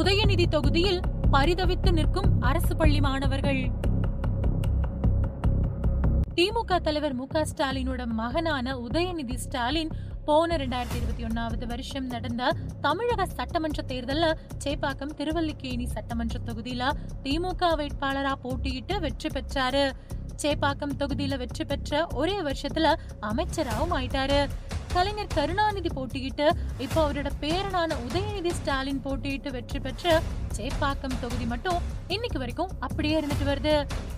உதயநிதி தொகுதியில் பரிதவித்து நிற்கும் அரசு பள்ளி மாணவர்கள். திமுக தலைவர் மு க ஸ்டாலினோட மகனான உதயநிதி ஸ்டாலின் போன ரெண்டாயிரத்தி இருபத்தி ஒன்னாவது வருஷம் நடந்த தமிழக சட்டமன்ற தேர்தல்ல சேப்பாக்கம் திருவல்லிக்கேணி சட்டமன்ற தொகுதியில திமுக வேட்பாளரா போட்டியிட்டு வெற்றி பெற்றாரு. சேப்பாக்கம் தொகுதியில வெற்றி பெற்ற ஒரே வருஷத்துல அமைச்சராகவும் ஆயிட்டாரு. கலைஞர் கருணாநிதி போட்டியிட்டு இப்போ அவரோட பேரனான உதயநிதி ஸ்டாலின் போட்டியிட்டு வெற்றி பெற்ற சேப்பாக்கம் தொகுதி மட்டும் இன்னைக்கு வரைக்கும் அப்படியே இருந்துட்டு வருது.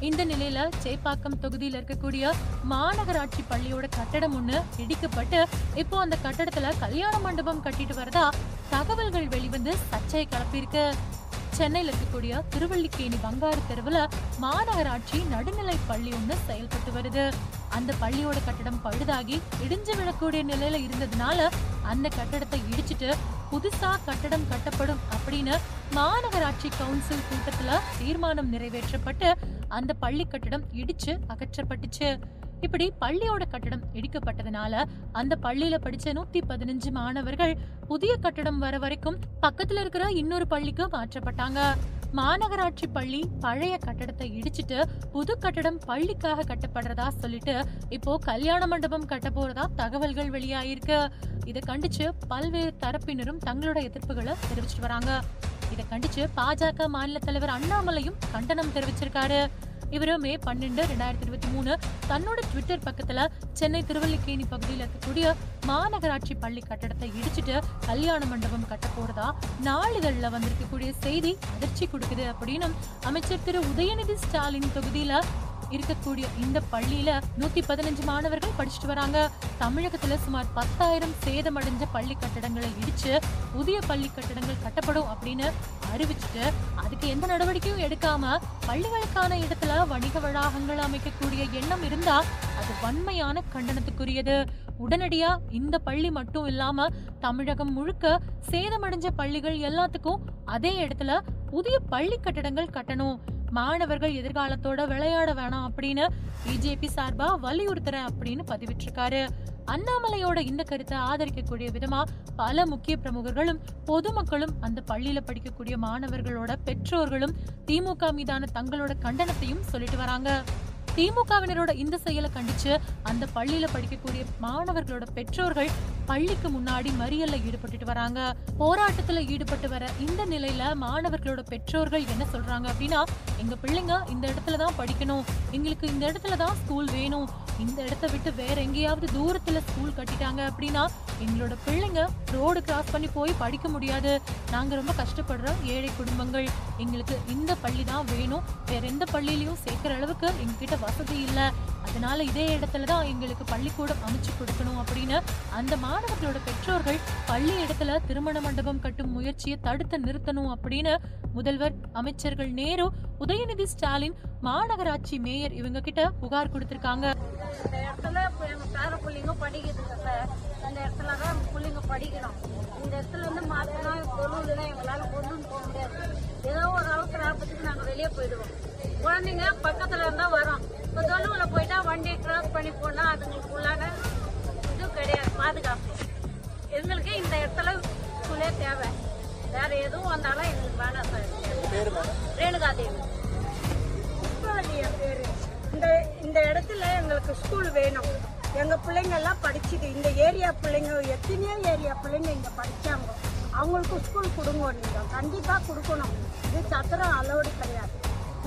இந்த நிலையில சேப்பாக்கம் தொகுதியில இருக்கக்கூடிய மாநகராட்சி பள்ளியோட கட்டடம் ஒண்ணு இடிக்கப்பட்டு இப்போ அந்த கட்டடத்துல கல்யாண மண்டபம் கட்டிட்டு வரதா தகவல்கள் வெளிவந்து சர்ச்சையை கிளப்பியிருக்கு. சென்னையில இருக்கக்கூடிய திருவள்ளிக்கேணி பங்காரு தெருவுல மாநகராட்சி நடுநிலை பள்ளி ஒண்ணு செயல்பட்டு வருது. அந்த பள்ளியோட கட்டடம் பழுதாகி இடிஞ்சு விழக்கூடிய நிலையில இருந்ததுனால அந்த கட்டடத்தை இடிச்சிட்டு புதுசா கட்டடம் கட்டப்படும் அப்படின்னு மாநகராட்சி கவுன்சில் கூட்டத்துல தீர்மானம் நிறைவேற்றப்பட்டு அந்த பள்ளி கட்டடம் இடிச்சு அகற்றப்பட்டுச்சு. இப்படி பள்ளியோட கட்டடம் இடிக்கப்பட்டதுனால அந்த பள்ளியில படிச்ச நூத்தி பதினஞ்சு மாணவர்கள் புதிய கட்டடம் வர வரைக்கும் பக்கத்துல இருக்கிற இன்னொரு பள்ளிக்கு மாற்றப்பட்டாங்க. மாநகராட்சி பள்ளி பழைய கட்டடத்தை இடிச்சிட்டு புது கட்டடம் பள்ளிக்காக கட்டப்படுறதா சொல்லிட்டு இப்போ கல்யாண மண்டபம் கட்ட போறதா தகவல்கள் வெளியாயிருக்கு. இதை கண்டிச்சு பல்வேறு தரப்பினரும் தங்களோட எதிர்ப்புகளை தெரிவிச்சிட்டு வராங்க. இதை கண்டிச்சு பாஜக மாநில தலைவர் அண்ணாமலையும் கண்டனம் தெரிவிச்சிருக்காரு. இவர் மே பன்னெண்டு ரெண்டாயிரத்தி இருபத்தி மூணு தன்னோட ட்விட்டர் பக்கத்துல சென்னை திருவல்லிக்கேணி பகுதியில் இருக்கக்கூடிய மாநகராட்சி பள்ளி கட்டடத்தை இடிச்சிட்டு கல்யாண மண்டபம் கட்ட போறதா நாளிதழ்ல வந்திருக்கக்கூடிய செய்தி அதிர்ச்சி கொடுக்குது அப்படின்னு அமைச்சர் திரு உதயநிதி ஸ்டாலின் தொகுதியில இருக்கக்கூடிய இந்த பள்ளியில நூத்தி பதினஞ்சு மாணவர்கள் படிச்சுட்டு வராங்க. தமிழகத்துல சுமார் பத்தாயிரம் சேதமடைஞ்ச பள்ளி கட்டடங்களை இடிச்சு புதிய பள்ளி கட்டடங்கள் கட்டப்படும் அப்படின்னு அறிவிச்சுட்டு அதுக்கு எந்த நடவடிக்கையும் எடுக்காம பள்ளிகளுக்கான இடத்துல வணிக வளாகங்கள் அமைக்கக்கூடிய எண்ணம் இருந்தா அது வன்மையான கண்டனத்துக்குரியது. உடனடியா இந்த பள்ளி மட்டும் இல்லாம தமிழகம் முழுக்க சேதமடைஞ்ச பள்ளிகள் எல்லாத்துக்கும் அதே இடத்துல புதிய பள்ளி கட்டடங்கள் கட்டணும். மாணவர்கள் எதிர்காலத்தோட விளையாட வேணாம் அப்படின்னு பிஜேபி சார்பா வலியுறுத்துறேன் அப்படின்னு பதிவிட்டிருக்காரு. அண்ணாமலையோட இந்த கருத்தை ஆதரிக்கக்கூடிய விதமா பல முக்கிய பிரமுகர்களும் பொதுமக்களும் அந்த பள்ளியில படிக்கக்கூடிய மாணவர்களோட பெற்றோர்களும் திமுக மீதான தங்களோட கண்டனத்தையும் சொல்லிட்டு வராங்க. திமுகவினரோட இந்த செயலை கண்டிச்சு அந்த பள்ளியில படிக்கக்கூடிய மாணவர்களோட பெற்றோர்கள் பள்ளிக்கு முன்னாடி மறியல்ல ஈடுபட்டுட்டு வராங்க. போராட்டத்துல ஈடுபட்டு வர இந்த நிலையில மாணவர்களோட பெற்றோர்கள் என்ன சொல்றாங்க அப்படின்னா எங்க பிள்ளைங்க இந்த இடத்துல தான் படிக்கணும். எங்களுக்கு இந்த இடத்துல தான் ஸ்கூல் வேணும். இந்த இடத்த விட்டு வேற எங்கேயாவது தூரத்துல ஸ்கூல் கட்டிட்டாங்க அப்படின்னா எங்களோட பிள்ளைங்க ரோடு கிராஸ் பண்ணி போய் படிக்க முடியாது. நாங்க ரொம்ப கஷ்டப்படுற ஏழை குடும்பங்கள் எங்களுக்கு இந்த பள்ளி தான் வேணும். வேற எந்த பள்ளியிலயும் சேர்க்கிற அளவுக்கு எங்ககிட்ட வசதி இல்ல. அதனால இதே இடத்துல தான் எங்களுக்கு பள்ளிக்கூடம் அமைச்சு கொடுக்கணும் அப்படின்னு அந்த மாணவர்களோட பெற்றோர்கள் பள்ளி இடத்துல திருமண மண்டபம் கட்டும் முயற்சியை தடுத்து நிறுத்தணும் அப்படின்னு முதல்வர் அமைச்சர்கள் நேரு உதயநிதி ஸ்டாலின் மாநகராட்சி மேயர் இவங்க கிட்ட புகார் கொடுத்திருக்காங்க. இந்த இடத்துல பேர பிள்ளைங்க படிக்குதுங்க சார் அந்த இடத்துல தான் பிள்ளைங்க படிக்கணும். இந்த இடத்துல வந்து மாற்றினா எங்களால் கொண்டு போக முடியாது. ஏதோ ஒரு அளவுக்கு ஆபத்துக்கு நாங்கள் வெளியே போயிடுவோம். குழந்தைங்க பக்கத்தில் இருந்தால் வரோம். தொழுவில் போயிட்டா வண்டியை கிராஸ் பண்ணி போனால் அதுங்களுக்கு உள்ளான இது கிடையாது பாதுகாப்பு. எங்களுக்கு இந்த இடத்துல ஸ்கூலே தேவை. வேற எதுவும் வந்தாலும் எங்களுக்கு வேணாம் சார். ரேணுகாதேவி. புஷ்பாவதி என் பேரு. இந்த இந்த இடத்துல எங்களுக்கு ஸ்கூல் வேணும். எங்க பிள்ளைங்க எல்லாம் படிச்சுது. இந்த ஏரியா பிள்ளைங்க எத்தனையோ ஏரியா பிள்ளைங்க இங்க படிச்சாங்க. அவங்களுக்கு ஸ்கூல் கொடுங்க நீங்க. கண்டிப்பா கொடுக்கணும். இது சத்திரம் அலோடு கிடையாது.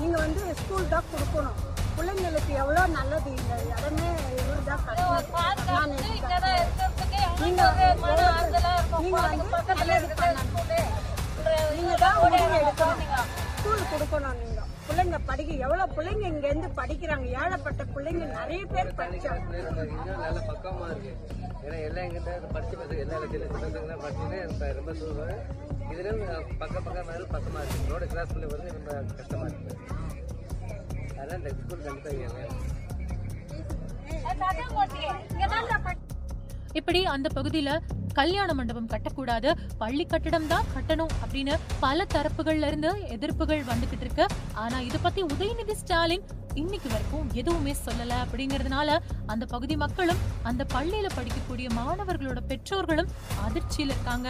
நீங்க வந்து ஸ்கூல் தான் கொடுக்கணும். பிள்ளைங்களுக்கு எவ்வளவு நல்லது இந்த இடமே இவர் தான் நான் நினைக்கிறேன். நீங்க நீங்க வந்து நல்லது பண்ணணும். நீங்க தான் முடிவு எடுக்கணும். ஸ்கூல் கொடுக்கணும் நீங்க. பிள்ளைங்க படிக்க எவ்வளவு பிள்ளைங்க இங்க இருந்து படிக்கிறாங்க? ஏழப்பட்ட பிள்ளைங்க நிறைய பேர் இருக்கு ஏன்னா எல்லாம் எங்கிட்ட படிச்சு பசங்க எல்லா படிச்சுன்னு எனக்கு ரொம்ப சொல்லுவேன் இதுல பக்கம் பக்கம் மேல பக்கமா இருக்கு ரோடு கிராஸ் பண்ணி வந்து ரொம்ப கஷ்டமா இருக்கு. அதான் இந்த ஸ்கூல் இப்படி அந்த பகுதியில கல்யாண மண்டபம் கட்டக்கூடாது பள்ளி கட்டடம் தான் கட்டணும் அப்படின்னு பல தரப்புகள்ல இருந்து எதிர்ப்புகள் வந்துகிட்டு இருக்கு. ஆனா இத பத்தி உதயநிதி ஸ்டாலின் இன்னைக்கு வரைக்கும் எதுவுமே சொல்லல அப்படிங்கறதுனால அந்த பகுதி மக்களும் அந்த பள்ளியில படிக்கக்கூடிய மாணவர்களோட பெற்றோர்களும் அதிர்ச்சியில இருக்காங்க.